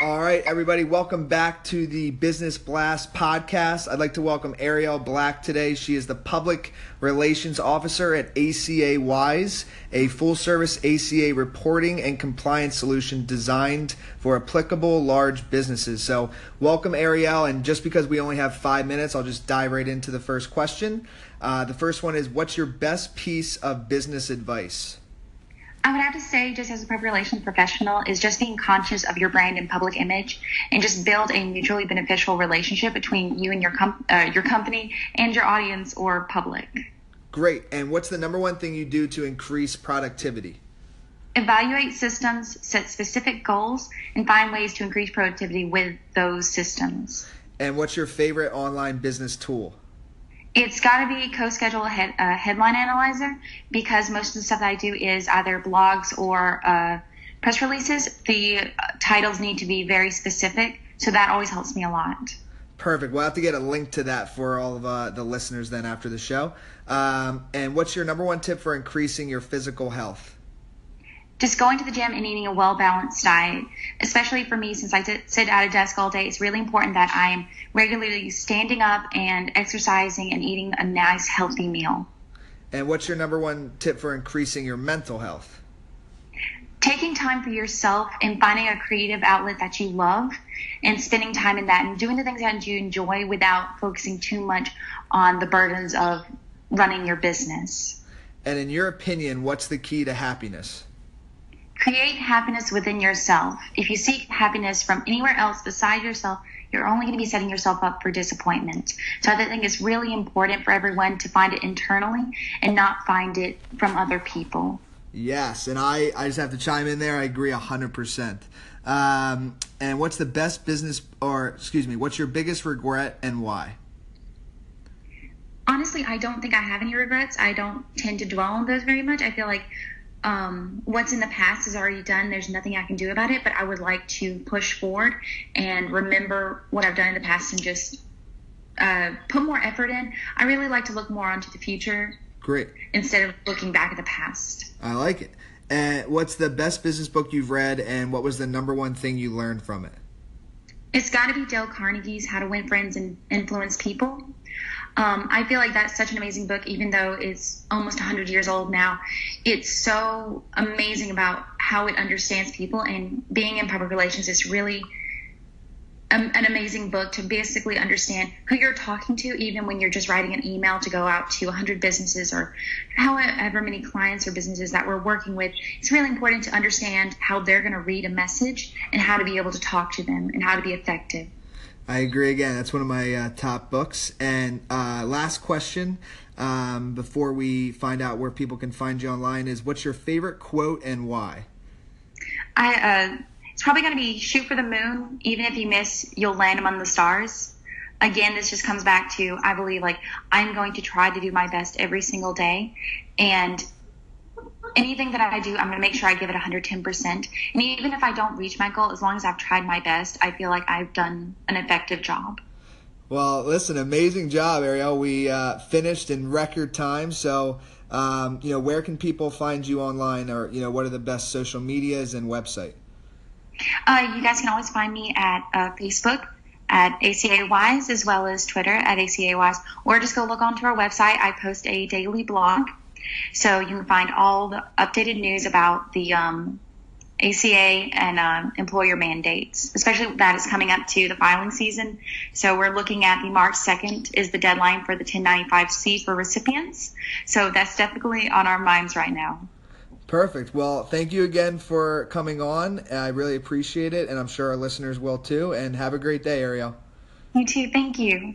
All right, everybody, welcome back to the Business Blast podcast. I'd like to welcome Ariel Black today. She is the Public Relations Officer at ACA Wise, a full service ACA reporting and compliance solution designed for applicable large businesses. So, welcome, Ariel. And just because we only have five minutes, I'll just dive right into the first question. Uh, the first one is What's your best piece of business advice? I would have to say, just as a public relations professional, is just being conscious of your brand and public image, and just build a mutually beneficial relationship between you and your com- uh, your company and your audience or public. Great. And what's the number one thing you do to increase productivity? Evaluate systems, set specific goals, and find ways to increase productivity with those systems. And what's your favorite online business tool? It's got to be CoSchedule head, uh, headline analyzer because most of the stuff that I do is either blogs or uh, press releases. The titles need to be very specific, so that always helps me a lot. Perfect. We'll have to get a link to that for all of uh, the listeners then after the show. Um, and what's your number one tip for increasing your physical health? Just going to the gym and eating a well balanced diet, especially for me since I sit at a desk all day, it's really important that I'm regularly standing up and exercising and eating a nice, healthy meal. And what's your number one tip for increasing your mental health? Taking time for yourself and finding a creative outlet that you love and spending time in that and doing the things that you enjoy without focusing too much on the burdens of running your business. And in your opinion, what's the key to happiness? Create happiness within yourself. If you seek happiness from anywhere else besides yourself, you're only going to be setting yourself up for disappointment. So I think it's really important for everyone to find it internally and not find it from other people. Yes, and I, I just have to chime in there. I agree 100%. Um, and what's the best business, or excuse me, what's your biggest regret and why? Honestly, I don't think I have any regrets. I don't tend to dwell on those very much. I feel like um, what's in the past is already done. There's nothing I can do about it, but I would like to push forward and remember what I've done in the past and just uh, put more effort in. I really like to look more onto the future. Great. Instead of looking back at the past. I like it. And what's the best business book you've read, and what was the number one thing you learned from it? It's got to be Dale Carnegie's How to Win Friends and Influence People. Um, I feel like that's such an amazing book, even though it's almost 100 years old now. It's so amazing about how it understands people, and being in public relations is really an amazing book to basically understand who you're talking to, even when you're just writing an email to go out to 100 businesses or however many clients or businesses that we're working with. It's really important to understand how they're going to read a message and how to be able to talk to them and how to be effective. I agree again. That's one of my uh, top books. And uh, last question um, before we find out where people can find you online is what's your favorite quote and why? I uh, it's probably going to be shoot for the moon. Even if you miss, you'll land among the stars. Again, this just comes back to I believe like I'm going to try to do my best every single day, and anything that I do, I'm going to make sure I give it 110%. And even if I don't reach my goal, as long as I've tried my best, I feel like I've done an effective job. Well, listen, amazing job, Ariel. We uh, finished in record time. So, um, you know, where can people find you online, or you know, what are the best social medias and website? Uh, you guys can always find me at uh, Facebook at ACA Wise, as well as Twitter at ACA Wise, or just go look onto our website. I post a daily blog so you can find all the updated news about the um, ACA and uh, employer mandates, especially that is coming up to the filing season. So we're looking at the March 2nd is the deadline for the 1095C for recipients. So that's definitely on our minds right now. Perfect. Well, thank you again for coming on. I really appreciate it, and I'm sure our listeners will too. And have a great day, Ariel. You too. Thank you.